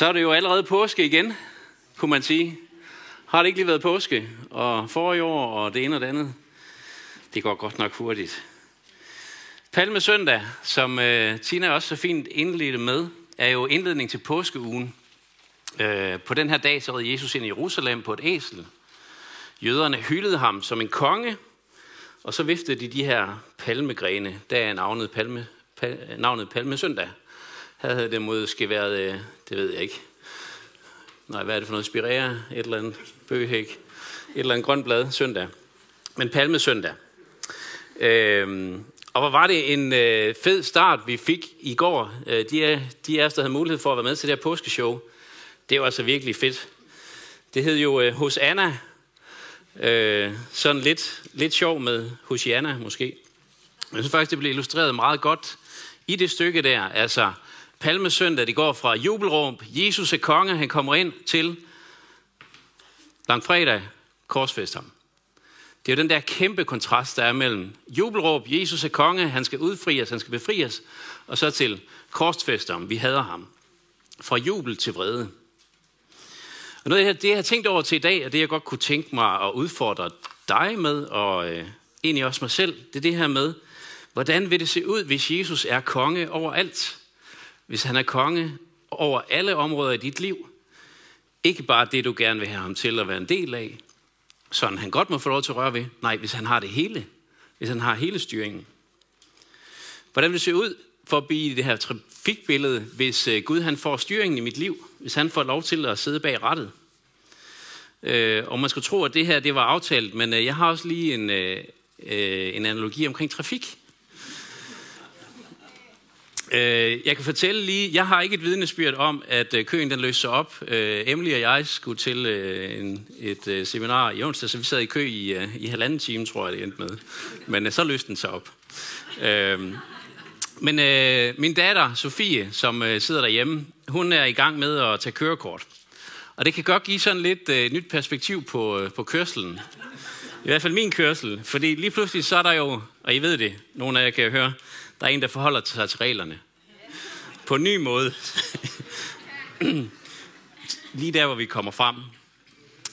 Så er det jo allerede påske igen, kunne man sige. Har det ikke lige været påske? Og for i år, og det ene og det andet. Det går godt nok hurtigt. Palme søndag, som øh, Tina også så fint indledte med, er jo indledning til påskeugen. Øh, på den her dag så red Jesus ind i Jerusalem på et æsel. Jøderne hyldede ham som en konge, og så viftede de de her palmegrene. Der er navnet, palme, pal, navnet Palmesøndag. Her havde det måske været, øh, det ved jeg ikke. Nej, hvad er det for noget? Spirea? Et eller andet bøghæk? Et eller andet grønt blad søndag. Men palmesøndag. Øhm, og hvor var det en øh, fed start, vi fik i går. Øh, de, er, de af os, der havde mulighed for at være med til det her påskeshow, det var altså virkelig fedt. Det hed jo øh, Hos Anna. Øh, sådan lidt, lidt sjov med Hosianna måske. Jeg synes faktisk, det blev illustreret meget godt i det stykke der. Altså, Palmesøndag, det går fra jubelråb, Jesus er konge, han kommer ind til langfredag, korsfest ham. Det er jo den der kæmpe kontrast, der er mellem jubelråb, Jesus er konge, han skal udfries, han skal befries, og så til korsfest ham, vi hader ham. Fra jubel til vrede. Og noget af det, jeg har tænkt over til i dag, og det jeg godt kunne tænke mig at udfordre dig med, og øh, egentlig også mig selv, det er det her med, hvordan vil det se ud, hvis Jesus er konge over alt? Hvis han er konge over alle områder i dit liv. Ikke bare det, du gerne vil have ham til at være en del af, sådan han godt må få lov til at røre ved. Nej, hvis han har det hele. Hvis han har hele styringen. Hvordan vil det se ud for at blive det her trafikbillede, hvis øh, Gud han får styringen i mit liv? Hvis han får lov til at sidde bag rattet? Øh, og man skulle tro, at det her det var aftalt, men øh, jeg har også lige en, øh, en analogi omkring trafik. Øh, jeg kan fortælle lige, jeg har ikke et vidnesbyrd om, at øh, køen den løste sig op. Øh, Emily og jeg skulle til øh, en, et øh, seminar i onsdag, så vi sad i kø i, øh, i halvanden time, tror jeg det endte med. Men så løste den sig op. Men øh, min datter, Sofie, som øh, sidder derhjemme, hun er i gang med at tage kørekort. Og det kan godt give sådan lidt øh, nyt perspektiv på, øh, på kørselen. I hvert fald min kørsel. Fordi lige pludselig så er der jo, og I ved det, nogle af jer kan høre, der er en, der forholder sig til reglerne. På en ny måde. Lige der, hvor vi kommer frem.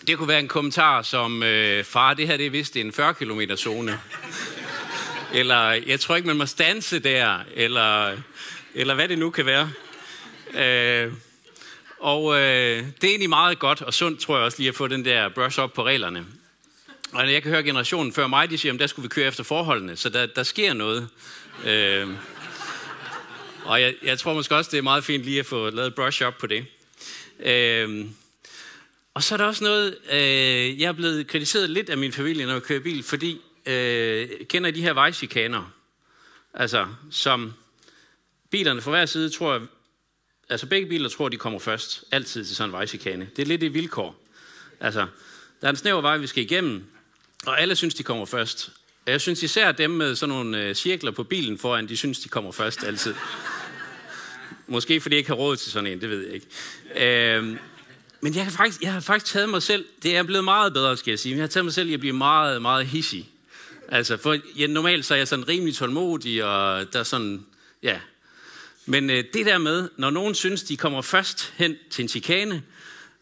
Det kunne være en kommentar som, øh, far, det her det er vist en 40 km zone. eller, jeg tror ikke, man må stanse der. Eller, eller hvad det nu kan være. Øh, og øh, det er egentlig meget godt og sundt, tror jeg også, lige at få den der brush op på reglerne. Og jeg kan høre generationen før mig, de siger, at der skulle vi køre efter forholdene, så der, der sker noget. Øh, og jeg, jeg tror måske også, det er meget fint lige at få lavet brush up på det. Øh, og så er der også noget, øh, jeg er blevet kritiseret lidt af min familie, når jeg kører bil, fordi øh, kender I de her vejchikaner? Altså, som bilerne fra hver side tror, jeg, altså begge biler tror, de kommer først, altid til sådan en vejchikane. Det er lidt et vilkår. Altså, der er en snæver vej, vi skal igennem, og alle synes, de kommer først. Jeg synes især dem med sådan nogle øh, cirkler på bilen foran, de synes, de kommer først altid. Måske fordi jeg ikke har råd til sådan en, det ved jeg ikke. Øh, men jeg kan faktisk, jeg har faktisk taget mig selv, det er blevet meget bedre, skal jeg sige, men jeg har taget mig selv i at blive meget, meget hissig. Altså, for ja, normalt så er jeg sådan rimelig tålmodig, og der er sådan, ja. Men øh, det der med, når nogen synes, de kommer først hen til en chikane,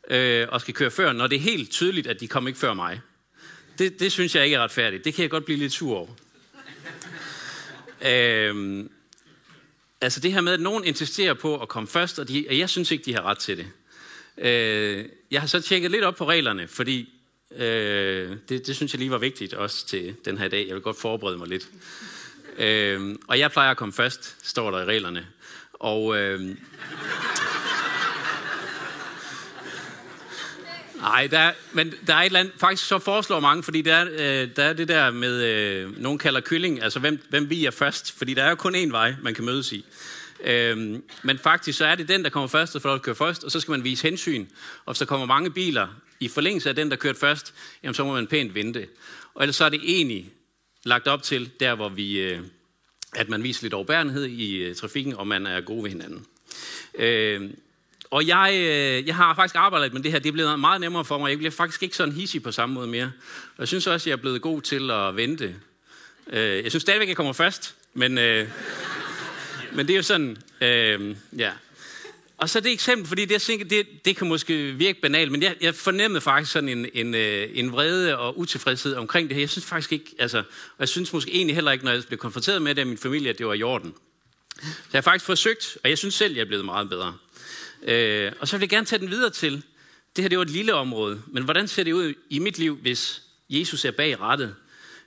øh, og skal køre før, når det er helt tydeligt, at de kommer ikke før mig, det, det synes jeg ikke er retfærdigt. Det kan jeg godt blive lidt sur over. øhm, altså det her med, at nogen insisterer på at komme først, og, de, og jeg synes ikke, de har ret til det. Øh, jeg har så tjekket lidt op på reglerne, fordi øh, det, det synes jeg lige var vigtigt også til den her dag. Jeg vil godt forberede mig lidt. Øh, og jeg plejer at komme først, står der i reglerne. Og... Øh, Nej, der, men der er et eller andet, faktisk så foreslår mange, fordi der øh, der er det der med, øh, nogen kalder kylling, altså hvem, hvem vi er først, fordi der er jo kun én vej, man kan mødes i. Øhm, men faktisk så er det den, der kommer først, og får lov at køre først, og så skal man vise hensyn. Og hvis der kommer mange biler i forlængelse af den, der kørte først, jamen så må man pænt vente. Og ellers så er det egentlig lagt op til, der hvor vi, øh, at man viser lidt overbærenhed i øh, trafikken, og man er god ved hinanden. Øh, og jeg, øh, jeg har faktisk arbejdet med det her. Det er blevet meget nemmere for mig. Jeg bliver faktisk ikke sådan hissig på samme måde mere. Og jeg synes også, jeg er blevet god til at vente. Øh, jeg synes stadigvæk, jeg kommer først. Men, øh, men det er jo sådan, øh, ja. Og så det eksempel, fordi det, det, det kan måske virke banalt, men jeg, jeg fornemmede faktisk sådan en, en, øh, en vrede og utilfredshed omkring det her. Jeg synes faktisk ikke, altså, og jeg synes måske egentlig heller ikke, når jeg blev konfronteret med det af min familie, at det var i orden. Så jeg har faktisk forsøgt, og jeg synes selv, jeg er blevet meget bedre. Øh, og så vil jeg gerne tage den videre til, det her det var et lille område, men hvordan ser det ud i mit liv, hvis Jesus er bag rettet?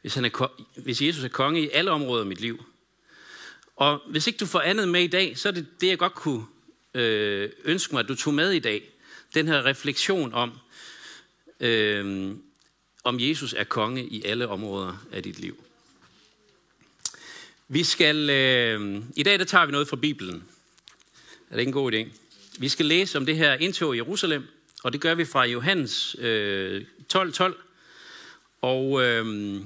Hvis, han er, hvis Jesus er konge i alle områder af mit liv? Og hvis ikke du får andet med i dag, så er det det, jeg godt kunne øh, ønske mig, at du tog med i dag. Den her refleksion om, øh, om Jesus er konge i alle områder af dit liv. Vi skal, øh, i dag der tager vi noget fra Bibelen. Er det ikke en god idé? Vi skal læse om det her indtog i Jerusalem, og det gør vi fra Johannes øh, 12, 12. Og øh,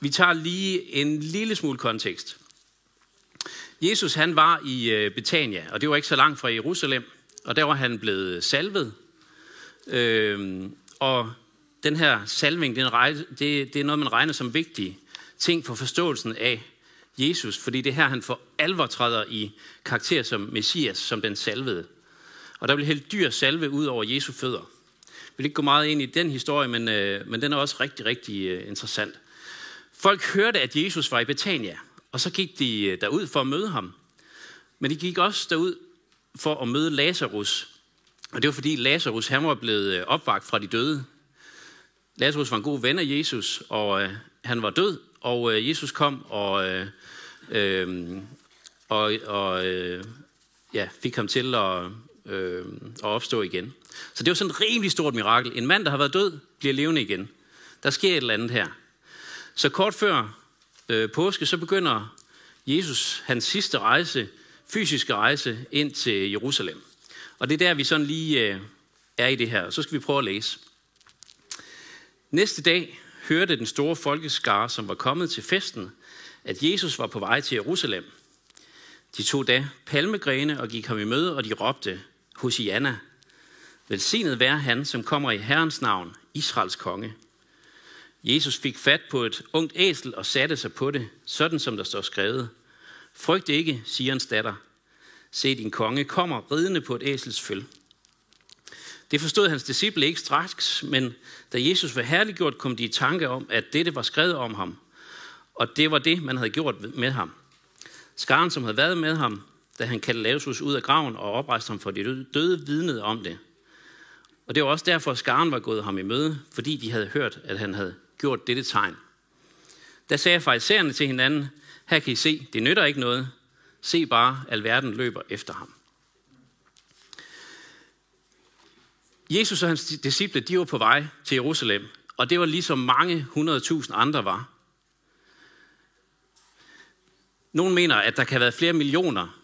vi tager lige en lille smule kontekst. Jesus han var i øh, Betania, og det var ikke så langt fra Jerusalem, og der var han blevet salvet. Øh, og den her salving, den rejse, det, det er noget, man regner som vigtig ting for forståelsen af Jesus, fordi det er her, han for alvor træder i karakter som Messias, som den salvede. Og der bliver helt dyr salve ud over Jesu fødder. Jeg vil ikke gå meget ind i den historie, men, øh, men den er også rigtig, rigtig øh, interessant. Folk hørte, at Jesus var i Betania, og så gik de øh, derud for at møde ham. Men de gik også derud for at møde Lazarus. Og det var fordi Lazarus han var blevet øh, opvagt fra de døde. Lazarus var en god ven af Jesus, og øh, han var død, og øh, Jesus kom og, øh, øh, og, og øh, ja, fik ham til at, øh, at opstå igen. Så det var sådan et rimelig stort mirakel. En mand, der har været død, bliver levende igen. Der sker et eller andet her. Så kort før øh, påske, så begynder Jesus hans sidste rejse, fysiske rejse ind til Jerusalem. Og det er der, vi sådan lige øh, er i det her. Så skal vi prøve at læse. Næste dag hørte den store folkeskare, som var kommet til festen, at Jesus var på vej til Jerusalem. De tog da palmegrene og gik ham i møde, og de råbte, Hosianna, velsignet være han, som kommer i Herrens navn, Israels konge. Jesus fik fat på et ungt æsel og satte sig på det, sådan som der står skrevet. Frygt ikke, siger hans datter. Se, din konge kommer ridende på et æsels føl. Det forstod hans disciple ikke straks, men da Jesus var herliggjort, kom de i tanke om, at dette var skrevet om ham. Og det var det, man havde gjort med ham. Skaren, som havde været med ham, da han kaldte Lazarus ud af graven og oprejste ham for de døde, vidnede om det. Og det var også derfor, at skaren var gået ham i møde, fordi de havde hørt, at han havde gjort dette tegn. Der sagde farisæerne til hinanden, her kan I se, det nytter ikke noget. Se bare, alverden løber efter ham. Jesus og hans disciple, de var på vej til Jerusalem, og det var ligesom mange hundredtusind andre var. Nogle mener, at der kan have været flere millioner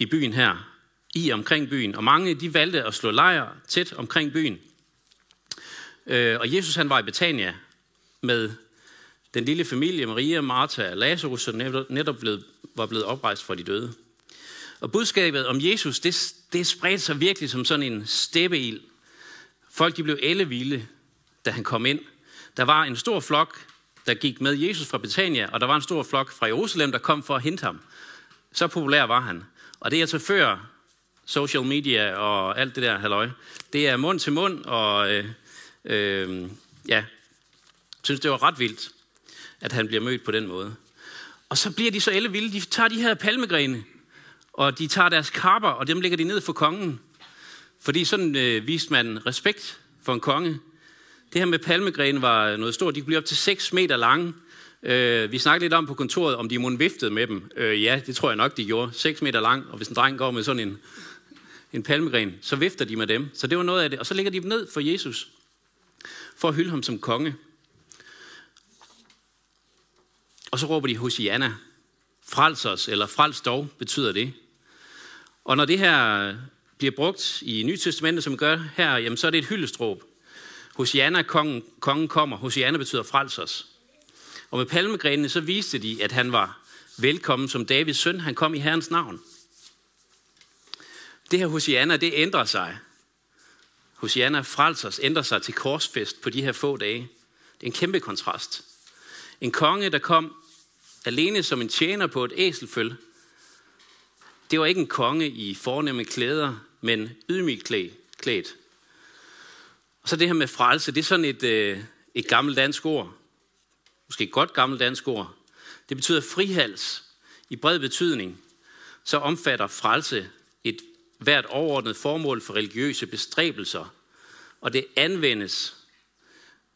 i byen her, i omkring byen, og mange de valgte at slå lejr tæt omkring byen. Øh, og Jesus han var i Betania med den lille familie, Maria, Martha og Lazarus, som netop blevet, var blevet oprejst fra de døde. Og budskabet om Jesus, det, det spredte sig virkelig som sådan en steppeild Folk de blev ellevilde, da han kom ind. Der var en stor flok, der gik med Jesus fra Betania, og der var en stor flok fra Jerusalem, der kom for at hente ham. Så populær var han. Og det er altså før social media og alt det der halløj. Det er mund til mund, og øh, øh, ja, synes det var ret vildt, at han bliver mødt på den måde. Og så bliver de så ellevilde. De tager de her palmegrene, og de tager deres kapper, og dem lægger de ned for kongen. Fordi sådan øh, viste man respekt for en konge. Det her med palmegren var noget stort. De kunne blive op til 6 meter lange. Øh, vi snakkede lidt om på kontoret, om de måtte viftede med dem. Øh, ja, det tror jeg nok, de gjorde. 6 meter lang, og hvis en dreng går med sådan en, en palmegren, så vifter de med dem. Så det var noget af det. Og så ligger de dem ned for Jesus, for at hylde ham som konge. Og så råber de Hosianna. Frels os, eller frels dog, betyder det. Og når det her bliver brugt i Nye Testamentet, som gør her, jamen så er det et hyldestråb. Hosianna, kongen, kongen kommer. Hosianna betyder frels os. Og med palmegrenene så viste de, at han var velkommen som Davids søn. Han kom i Herrens navn. Det her Hosianna, det ændrer sig. Hosianna frels os, ændrer sig til korsfest på de her få dage. Det er en kæmpe kontrast. En konge, der kom alene som en tjener på et æselføl, det var ikke en konge i fornemme klæder, men ydmygt klædt. Og så det her med frelse, det er sådan et, øh, et gammelt dansk ord. Måske et godt gammelt dansk ord. Det betyder frihals. I bred betydning, så omfatter frelse et hvert overordnet formål for religiøse bestræbelser, og det anvendes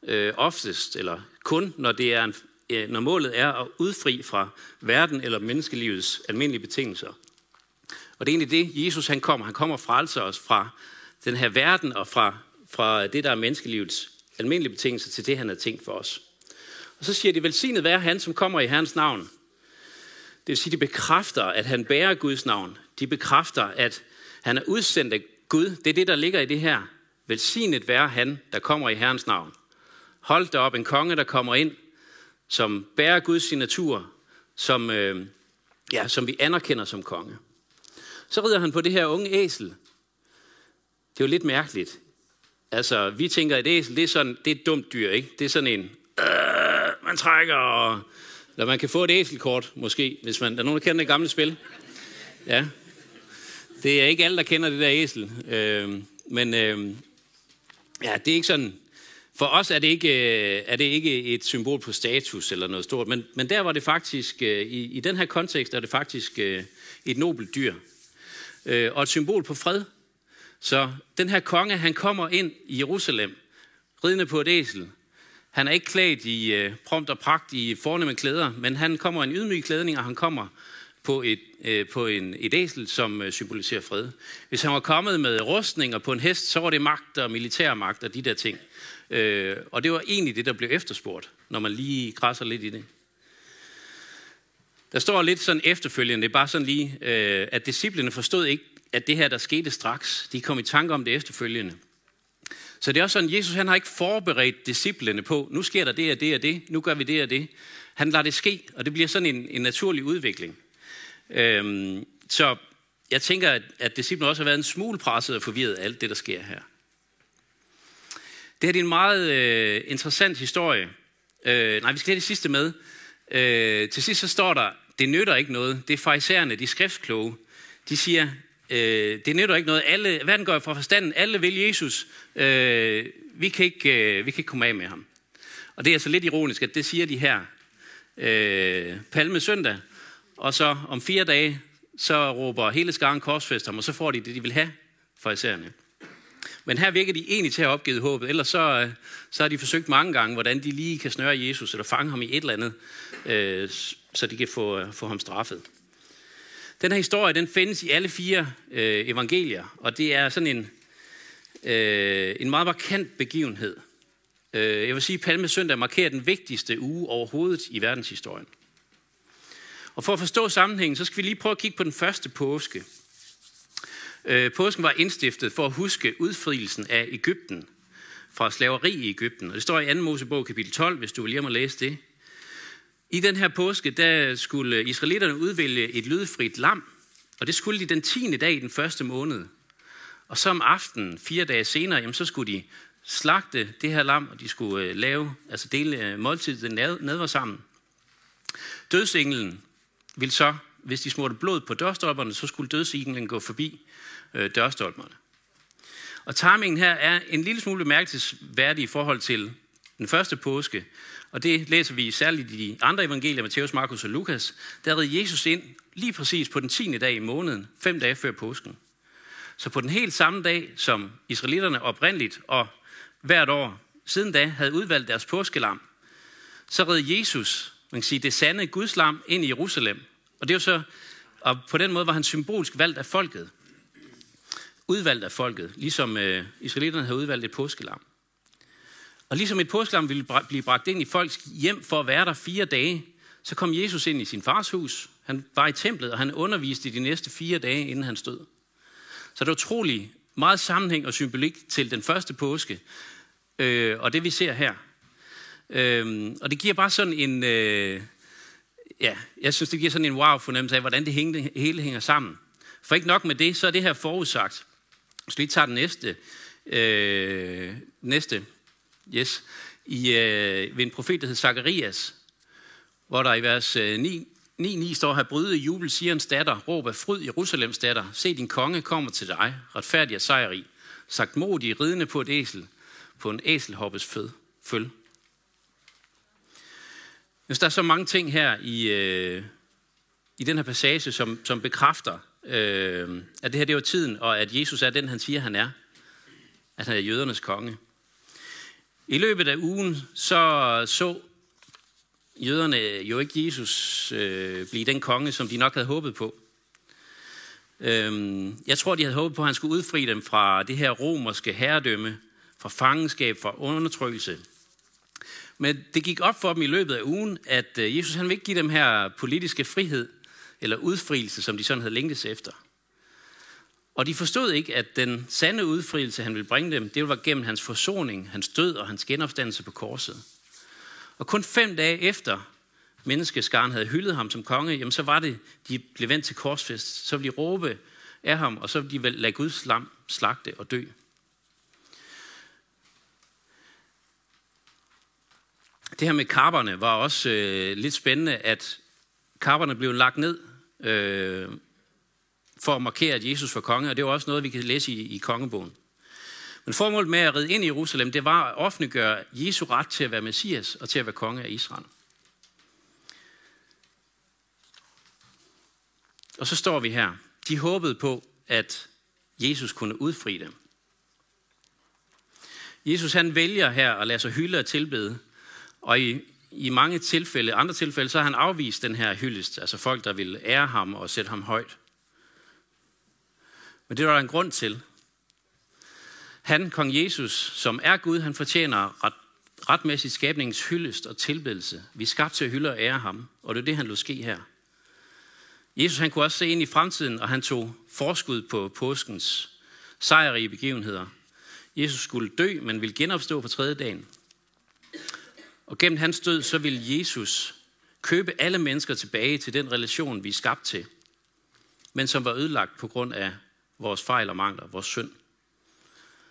øh, oftest, eller kun, når, det er en, øh, når målet er at udfri fra verden eller menneskelivets almindelige betingelser. Og det er egentlig det, Jesus han kommer. Han kommer frelse os fra den her verden og fra, fra det, der er menneskelivets almindelige betingelser til det, han har tænkt for os. Og så siger de, velsignet være han, som kommer i Herrens navn. Det vil sige, de bekræfter, at han bærer Guds navn. De bekræfter, at han er udsendt af Gud. Det er det, der ligger i det her. Velsignet være han, der kommer i Herrens navn. Hold da op, en konge, der kommer ind, som bærer Guds signatur, som, øh, ja, som vi anerkender som konge. Så rider han på det her unge æsel. Det er jo lidt mærkeligt. Altså, vi tænker, at et æsel, det er, sådan, det er et dumt dyr, ikke? Det er sådan en, øh, man trækker, og, eller man kan få et æselkort, måske, hvis man, der er nogen, der kender det gamle spil. Ja. Det er ikke alle, der kender det der æsel. Øh, men øh, ja, det er ikke sådan, for os er det ikke, øh, er det ikke et symbol på status eller noget stort, men, men der var det faktisk, øh, i, i den her kontekst er det faktisk øh, et nobelt dyr. Øh, og et symbol på fred. Så den her konge, han kommer ind i Jerusalem, ridende på et æsel. Han er ikke klædt i øh, prompt og pragt i fornemme klæder, men han kommer i en ydmyg klædning, og han kommer på et, øh, på en, et æsel, som symboliserer fred. Hvis han var kommet med rustninger på en hest, så var det magt og militærmagt og de der ting. Øh, og det var egentlig det, der blev efterspurgt, når man lige græsser lidt i det. Der står lidt sådan efterfølgende, det er bare sådan lige, øh, at disciplene forstod ikke, at det her, der skete straks, de kom i tanke om det efterfølgende. Så det er også sådan, Jesus han har ikke forberedt disciplene på, nu sker der det og det og det, nu gør vi det og det. Han lader det ske, og det bliver sådan en, en naturlig udvikling. Øhm, så jeg tænker, at, at disciplene også har været en smule presset og forvirret af alt det, der sker her. Det her er en meget øh, interessant historie. Øh, nej, vi skal have det sidste med. Øh, til sidst så står der, det nytter ikke noget. Det er farisæerne, de skriftkloge. De siger, øh, det nytter ikke noget. Alle, verden går fra forstanden. Alle vil Jesus. Øh, vi, kan ikke, øh, vi kan ikke komme af med ham. Og det er altså lidt ironisk, at det siger de her øh, palme søndag. Og så om fire dage, så råber hele skaren korsfest ham, og så får de det, de vil have, farisæerne. Men her virker de egentlig til at have opgivet håbet, ellers så, øh, så har de forsøgt mange gange, hvordan de lige kan snøre Jesus, eller fange ham i et eller andet, øh, så de kan få, øh, få ham straffet. Den her historie, den findes i alle fire øh, evangelier, og det er sådan en, øh, en meget markant begivenhed. Øh, jeg vil sige, at Palmesøndag markerer den vigtigste uge overhovedet i verdenshistorien. Og for at forstå sammenhængen, så skal vi lige prøve at kigge på den første påske. Øh, påsken var indstiftet for at huske udfrielsen af Ægypten fra slaveri i Ægypten. Og det står i 2. Mosebog kapitel 12, hvis du vil lige at læse det. I den her påske, der skulle israelitterne udvælge et lydfrit lam, og det skulle de den 10. dag i den første måned. Og så om aftenen, fire dage senere, jamen, så skulle de slagte det her lam, og de skulle øh, lave, altså dele øh, måltidet nadver sammen. Dødsenglen ville så, hvis de smurte blod på dørstolperne, så skulle dødsiglen gå forbi øh, dørstolperne. Og timingen her er en lille smule bemærkelsesværdig i forhold til den første påske, og det læser vi særligt i de andre evangelier, Matthæus, Markus og Lukas. Der red Jesus ind lige præcis på den 10. dag i måneden, fem dage før påsken. Så på den helt samme dag, som israelitterne oprindeligt og hvert år siden da havde udvalgt deres påskelam, så red Jesus, man kan sige, det sande Guds lam ind i Jerusalem. Og det var så, og på den måde var han symbolsk valgt af folket udvalgt af folket, ligesom øh, israelitterne havde udvalgt et påskelam. Og ligesom et påskelam ville blive bragt ind i folks hjem for at være der fire dage, så kom Jesus ind i sin fars hus. Han var i templet, og han underviste i de næste fire dage, inden han stod. Så det er utrolig meget sammenhæng og symbolik til den første påske, øh, og det vi ser her. Øh, og det giver bare sådan en, øh, ja, jeg synes det giver sådan en wow-fornemmelse af, hvordan det hele hænger sammen. For ikke nok med det, så er det her forudsagt. Hvis vi lige tager den næste, øh, næste yes, i, øh, ved en profet, der hed Zacharias, hvor der i vers øh, 9, 9.9 står her, bryde jubel, Sions datter, råb af fryd, Jerusalems datter, se din konge kommer til dig, retfærdig og sejrig, sagt modig, ridende på et æsel, på en æselhoppes fød, føl. Hvis der er så mange ting her i, øh, i den her passage, som, som bekræfter, øh, at det her det var tiden, og at Jesus er den, han siger, han er. At han er jødernes konge. I løbet af ugen så så jøderne jo ikke Jesus øh, blive den konge, som de nok havde håbet på. Øh, jeg tror, de havde håbet på, at han skulle udfri dem fra det her romerske herredømme, fra fangenskab, fra undertrykkelse. Men det gik op for dem i løbet af ugen, at øh, Jesus han vil ikke give dem her politiske frihed eller udfrielse, som de sådan havde længtes efter. Og de forstod ikke, at den sande udfrielse, han ville bringe dem, det var gennem hans forsoning, hans død og hans genopstandelse på korset. Og kun fem dage efter menneskeskaren havde hyldet ham som konge, jamen så var det, de blev vendt til korsfest. Så ville de råbe af ham, og så ville de vel lade Guds lam slagte og dø. Det her med karperne var også øh, lidt spændende, at karperne blev lagt ned øh, for at markere, at Jesus var konge, og det var også noget, vi kan læse i, i kongebogen. Men formålet med at ride ind i Jerusalem, det var at offentliggøre Jesu ret til at være Messias og til at være konge af Israel. Og så står vi her. De håbede på, at Jesus kunne udfri dem. Jesus han vælger her at lade sig hylde og tilbede, og i, i mange tilfælde, andre tilfælde, så har han afvist den her hyldest, altså folk, der ville ære ham og sætte ham højt. Men det var der en grund til. Han, kong Jesus, som er Gud, han fortjener ret, retmæssigt skabningens hyldest og tilbedelse. Vi er skabt til at hylde og ære ham, og det er det, han lod ske her. Jesus han kunne også se ind i fremtiden, og han tog forskud på påskens sejrige begivenheder. Jesus skulle dø, men ville genopstå på tredje dagen. Og gennem hans død, så vil Jesus købe alle mennesker tilbage til den relation, vi er skabt til, men som var ødelagt på grund af vores fejl og mangler, vores synd.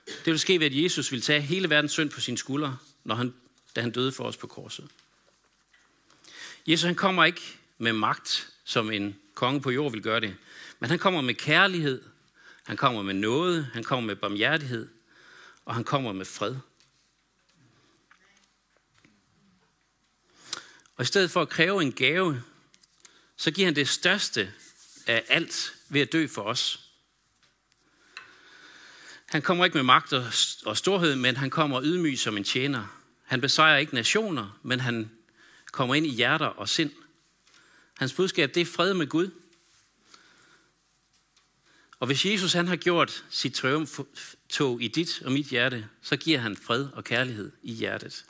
Det vil ske ved, at Jesus vil tage hele verdens synd på sine skuldre, når han, da han døde for os på korset. Jesus han kommer ikke med magt, som en konge på jord vil gøre det, men han kommer med kærlighed, han kommer med noget, han kommer med barmhjertighed, og han kommer med fred. Og i stedet for at kræve en gave, så giver han det største af alt ved at dø for os. Han kommer ikke med magt og storhed, men han kommer ydmyg som en tjener. Han besejrer ikke nationer, men han kommer ind i hjerter og sind. Hans budskab, det er fred med Gud. Og hvis Jesus han har gjort sit triumftog i dit og mit hjerte, så giver han fred og kærlighed i hjertet.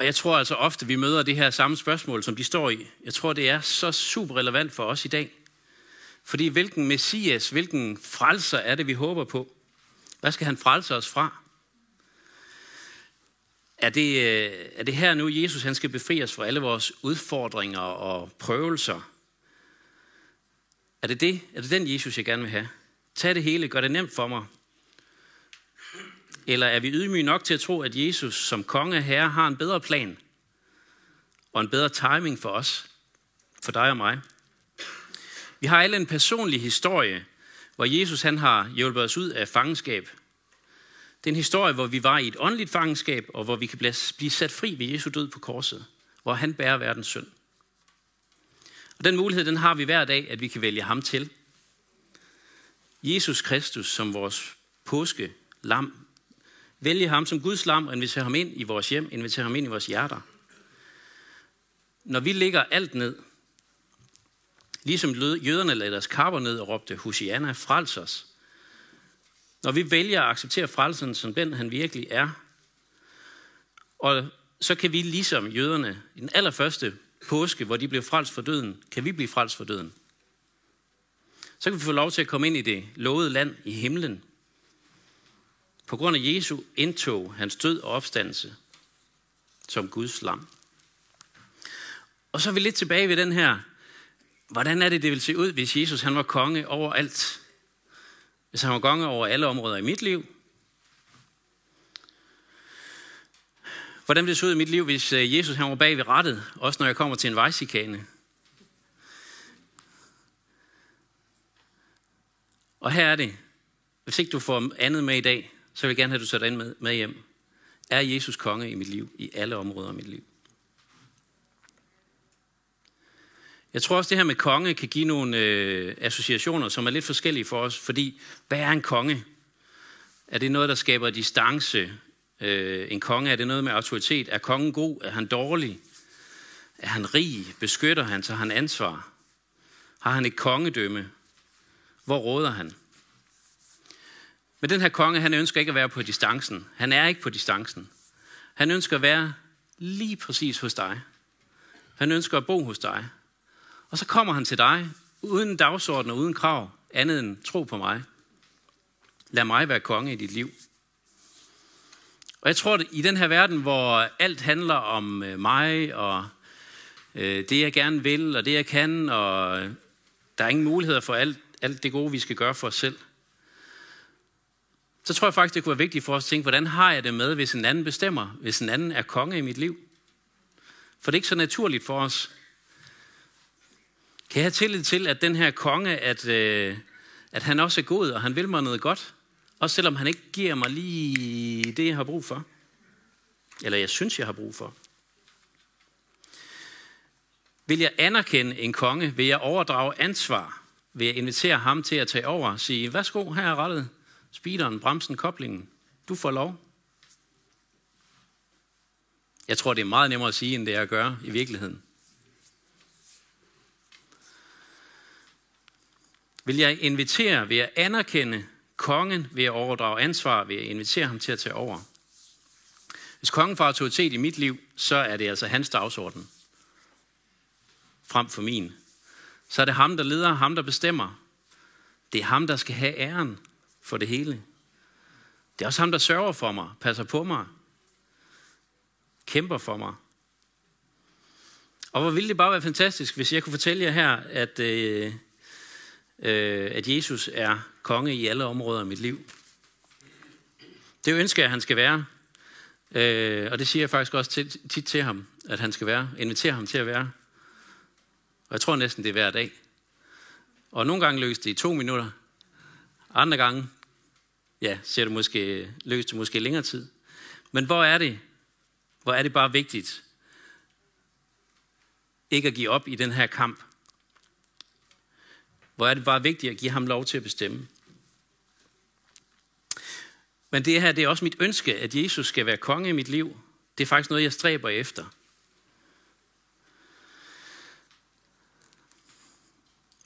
Og jeg tror altså ofte, vi møder det her samme spørgsmål, som de står i. Jeg tror, det er så super relevant for os i dag. Fordi hvilken messias, hvilken frelser er det, vi håber på? Hvad skal han frelse os fra? Er det, øh, er det her nu, Jesus han skal befri os fra alle vores udfordringer og prøvelser? Er det, det? Er det den Jesus, jeg gerne vil have? Tag det hele, gør det nemt for mig. Eller er vi ydmyge nok til at tro, at Jesus som konge og herre har en bedre plan og en bedre timing for os, for dig og mig? Vi har alle en personlig historie, hvor Jesus han har hjulpet os ud af fangenskab. Det er en historie, hvor vi var i et åndeligt fangenskab, og hvor vi kan blive sat fri ved Jesu død på korset, hvor han bærer verdens synd. Og den mulighed, den har vi hver dag, at vi kan vælge ham til. Jesus Kristus som vores påske lam. Vælge ham som Guds lam og invitere ham ind i vores hjem, invitere ham ind i vores hjerter. Når vi lægger alt ned, Ligesom jøderne lagde deres kapper ned og råbte, Hosianna, frels os. Når vi vælger at acceptere frelsen som den, han virkelig er, og så kan vi ligesom jøderne, i den allerførste påske, hvor de blev frelst for døden, kan vi blive frelst for døden. Så kan vi få lov til at komme ind i det lovede land i himlen. På grund af Jesu indtog, hans død og opstandelse som Guds lam. Og så er vi lidt tilbage ved den her Hvordan er det, det vil se ud, hvis Jesus han var konge over alt? Hvis han var konge over alle områder i mit liv? Hvordan ville det se ud i mit liv, hvis øh, Jesus han var bag ved rettet, også når jeg kommer til en vejsikane? Og her er det. Hvis ikke du får andet med i dag, så vil jeg gerne have, at du sætter ind med, med hjem. Er Jesus konge i mit liv, i alle områder af mit liv? Jeg tror også, det her med konge kan give nogle øh, associationer, som er lidt forskellige for os. Fordi, hvad er en konge? Er det noget, der skaber distance? Øh, en konge, er det noget med autoritet? Er kongen god? Er han dårlig? Er han rig? Beskytter han? Tager han ansvar? Har han et kongedømme? Hvor råder han? Men den her konge, han ønsker ikke at være på distancen. Han er ikke på distancen. Han ønsker at være lige præcis hos dig. Han ønsker at bo hos dig. Og så kommer han til dig, uden dagsorden og uden krav, andet end tro på mig. Lad mig være konge i dit liv. Og jeg tror, at i den her verden, hvor alt handler om øh, mig og øh, det, jeg gerne vil, og det, jeg kan, og øh, der er ingen muligheder for alt, alt det gode, vi skal gøre for os selv, så tror jeg faktisk, det kunne være vigtigt for os at tænke, hvordan har jeg det med, hvis en anden bestemmer, hvis en anden er konge i mit liv? For det er ikke så naturligt for os. Kan jeg have tillid til, at den her konge, at, øh, at han også er god, og han vil mig noget godt? Også selvom han ikke giver mig lige det, jeg har brug for. Eller jeg synes, jeg har brug for. Vil jeg anerkende en konge? Vil jeg overdrage ansvar? Vil jeg invitere ham til at tage over og sige, værsgo, her er rettet. Speederen, bremsen, koblingen. Du får lov. Jeg tror, det er meget nemmere at sige, end det er at gøre i virkeligheden. Vil jeg invitere, vil jeg anerkende kongen, ved at overdrage ansvar, ved at invitere ham til at tage over. Hvis kongen får autoritet i mit liv, så er det altså hans dagsorden. Frem for min. Så er det ham, der leder, ham, der bestemmer. Det er ham, der skal have æren for det hele. Det er også ham, der sørger for mig, passer på mig, kæmper for mig. Og hvor ville det bare være fantastisk, hvis jeg kunne fortælle jer her, at, øh, øh, at Jesus er konge i alle områder af mit liv. Det ønsker jeg, at han skal være. Øh, og det siger jeg faktisk også tit, tit til ham, at han skal være. Inviterer ham til at være. Og jeg tror næsten, det er hver dag. Og nogle gange løser det i to minutter. Andre gange, ja, ser det måske, løst det måske længere tid. Men hvor er det? Hvor er det bare vigtigt, ikke at give op i den her kamp. Hvor er det bare vigtigt at give ham lov til at bestemme. Men det her, det er også mit ønske, at Jesus skal være konge i mit liv. Det er faktisk noget, jeg stræber efter.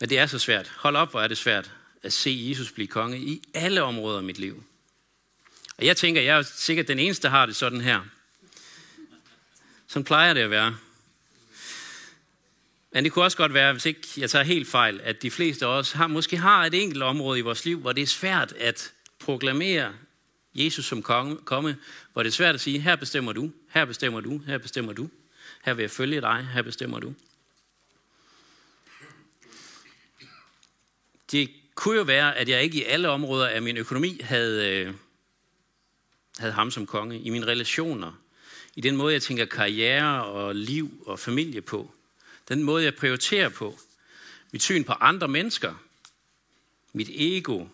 Men det er så svært. Hold op, hvor er det svært at se Jesus blive konge i alle områder af mit liv. Og jeg tænker, jeg er sikkert den eneste, der har det sådan her. Sådan plejer det at være. Men det kunne også godt være, hvis ikke jeg tager helt fejl, at de fleste af os har, måske har et enkelt område i vores liv, hvor det er svært at proklamere Jesus som konge, komme, hvor det er svært at sige, her bestemmer du, her bestemmer du, her bestemmer du, her vil jeg følge dig, her bestemmer du. Det kunne jo være, at jeg ikke i alle områder af min økonomi havde, øh, havde ham som konge, i mine relationer, i den måde, jeg tænker karriere og liv og familie på, den måde, jeg prioriterer på, mit syn på andre mennesker, mit ego,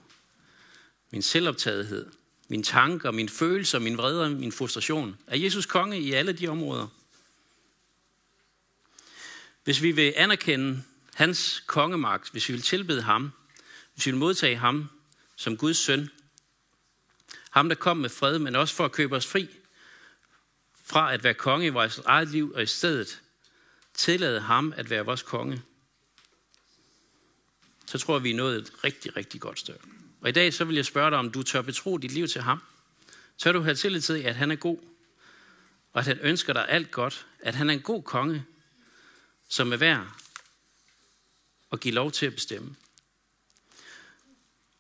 min selvoptagethed, mine tanker, mine følelser, min vrede min frustration. Er Jesus konge i alle de områder? Hvis vi vil anerkende hans kongemagt, hvis vi vil tilbede ham, hvis vi vil modtage ham som Guds søn, ham der kom med fred, men også for at købe os fri fra at være konge i vores eget liv, og i stedet tillade ham at være vores konge, så tror jeg, vi er nået et rigtig, rigtig godt stykke. Og i dag så vil jeg spørge dig, om du tør betro dit liv til ham. Tør du have tillid til, at han er god, og at han ønsker dig alt godt, at han er en god konge, som er værd at give lov til at bestemme.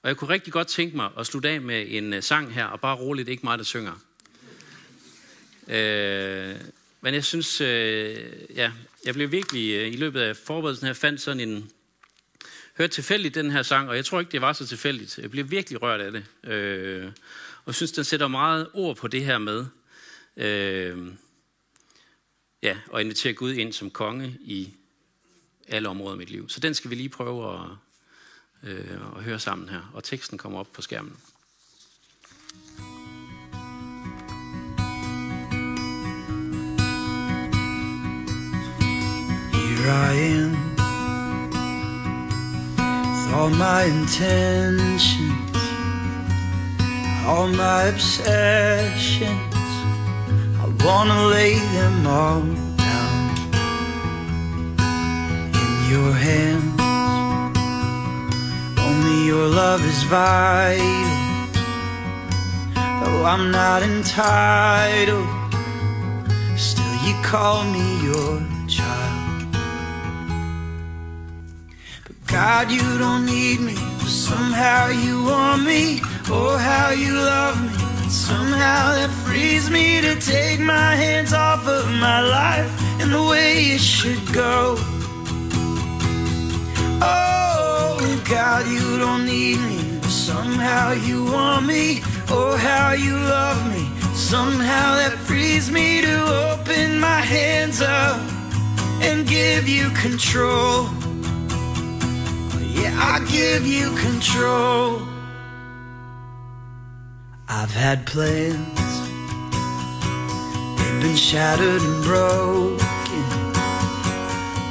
Og jeg kunne rigtig godt tænke mig at slutte af med en øh, sang her, og bare roligt, ikke mig, der synger. Øh, men jeg synes, øh, ja, jeg blev virkelig øh, i løbet af forberedelsen her, fandt sådan en, hørte tilfældigt den her sang, og jeg tror ikke, det var så tilfældigt. Jeg blev virkelig rørt af det. Øh, og synes, den sætter meget ord på det her med, øh, ja, og invitere Gud ind som konge i alle områder af mit liv. Så den skal vi lige prøve at, øh, at høre sammen her. Og teksten kommer op på skærmen. Here I am with all my intentions, all my obsessions. I wanna lay them all down in your hands. Only your love is vital. Though I'm not entitled, still you call me your child. But God, you don't need me, but somehow you want me. Oh, how you love me. Somehow that frees me to take my hands off of my life and the way it should go. Oh, God, you don't need me, somehow you want me. Oh, how you love me. Somehow that frees me to open my hands up and give you control. Yeah, I give you control. I've had plans, they've been shattered and broken.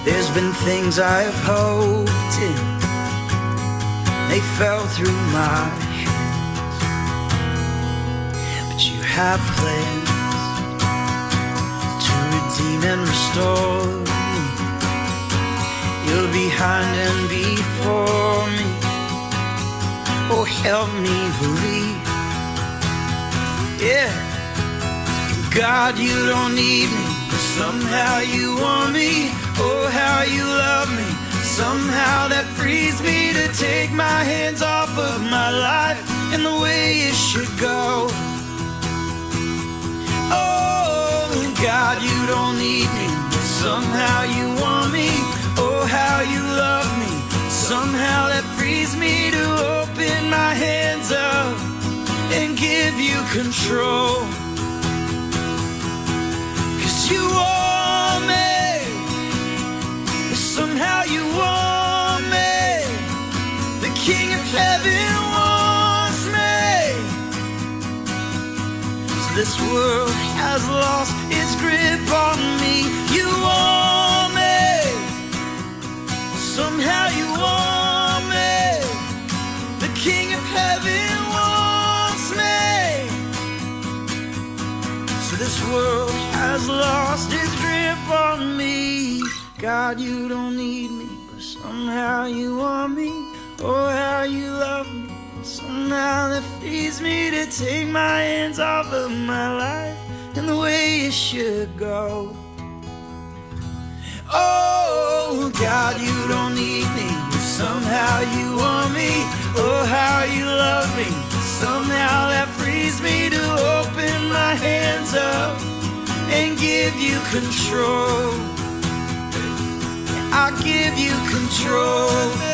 There's been things I have hoped in, they fell through my hands. But you have plans to redeem and restore me. You're behind and before me. Oh, help me believe. Yeah. God, you don't need me, but somehow you want me. Oh, how you love me. Somehow that frees me to take my hands off of my life and the way it should go. Oh, God, you don't need me, but somehow you want me. Oh, how you love me. Somehow that frees me to open my hands up and give you control. Cause you want you want me. The King of Heaven wants me. So this world has lost God, you don't need me, but somehow you want me. Oh, how you love me. Somehow that frees me to take my hands off of my life and the way it should go. Oh, God, you don't need me, but somehow you want me. Oh, how you love me. Somehow that frees me to open my hands up and give you control. I give you control.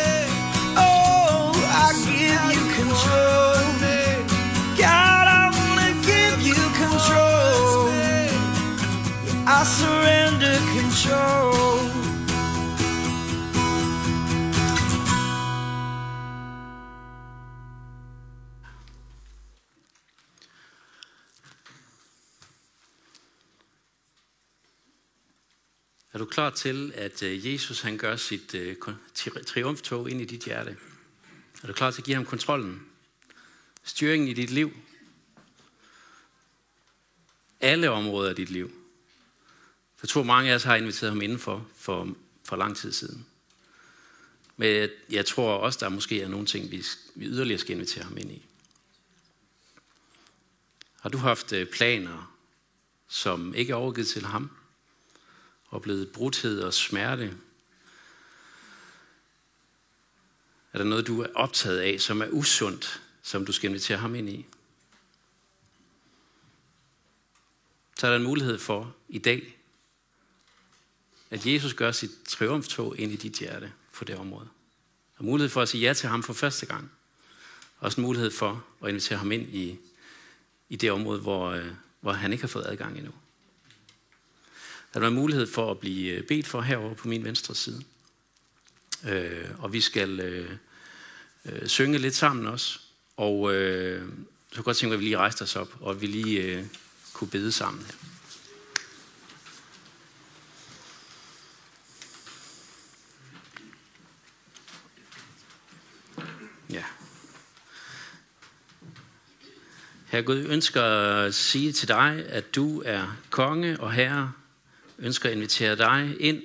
Klar til, at øh, Jesus han gør sit øh, triumftog ind i dit hjerte? Er du klar til at give ham kontrollen? Styringen i dit liv? Alle områder af dit liv? Jeg tror, mange af os har inviteret ham indenfor for, for lang tid siden. Men jeg, tror også, der måske er nogle ting, vi, vi yderligere skal invitere ham ind i. Har du haft øh, planer, som ikke er overgivet til ham? Oplevet brudhed og smerte? Er der noget, du er optaget af, som er usundt, som du skal invitere ham ind i? Så er der en mulighed for i dag, at Jesus gør sit triumftog ind i dit hjerte på det område. Og mulighed for at sige ja til ham for første gang. Også en mulighed for at invitere ham ind i, i det område, hvor, øh, hvor han ikke har fået adgang endnu der være mulighed for at blive øh, bedt for herover på min venstre side. Øh, og vi skal øh, øh, synge lidt sammen også. Og øh, så kunne jeg godt tænke mig, at vi lige rejste os op, og at vi lige øh, kunne bede sammen her. Ja. Herre Gud, ønsker at sige til dig, at du er konge og herre. Ønsker at invitere dig ind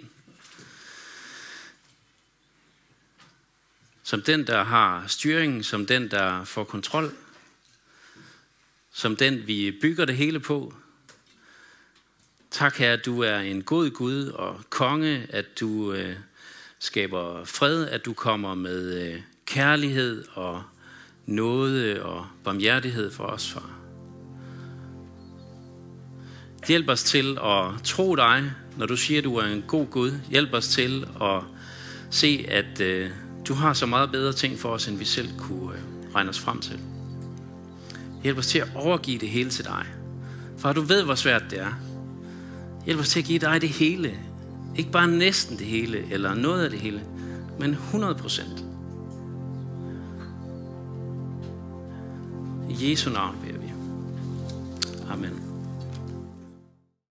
som den, der har styringen, som den, der får kontrol, som den, vi bygger det hele på. Tak her, at du er en god Gud og konge, at du øh, skaber fred, at du kommer med øh, kærlighed og nåde og barmhjertighed for os, far. Hjælp os til at tro dig, når du siger, at du er en god Gud. Hjælp os til at se, at øh, du har så meget bedre ting for os, end vi selv kunne øh, regne os frem til. Hjælp os til at overgive det hele til dig. For du ved, hvor svært det er. Hjælp os til at give dig det hele. Ikke bare næsten det hele, eller noget af det hele, men 100 procent. I Jesu navn beder vi. Amen.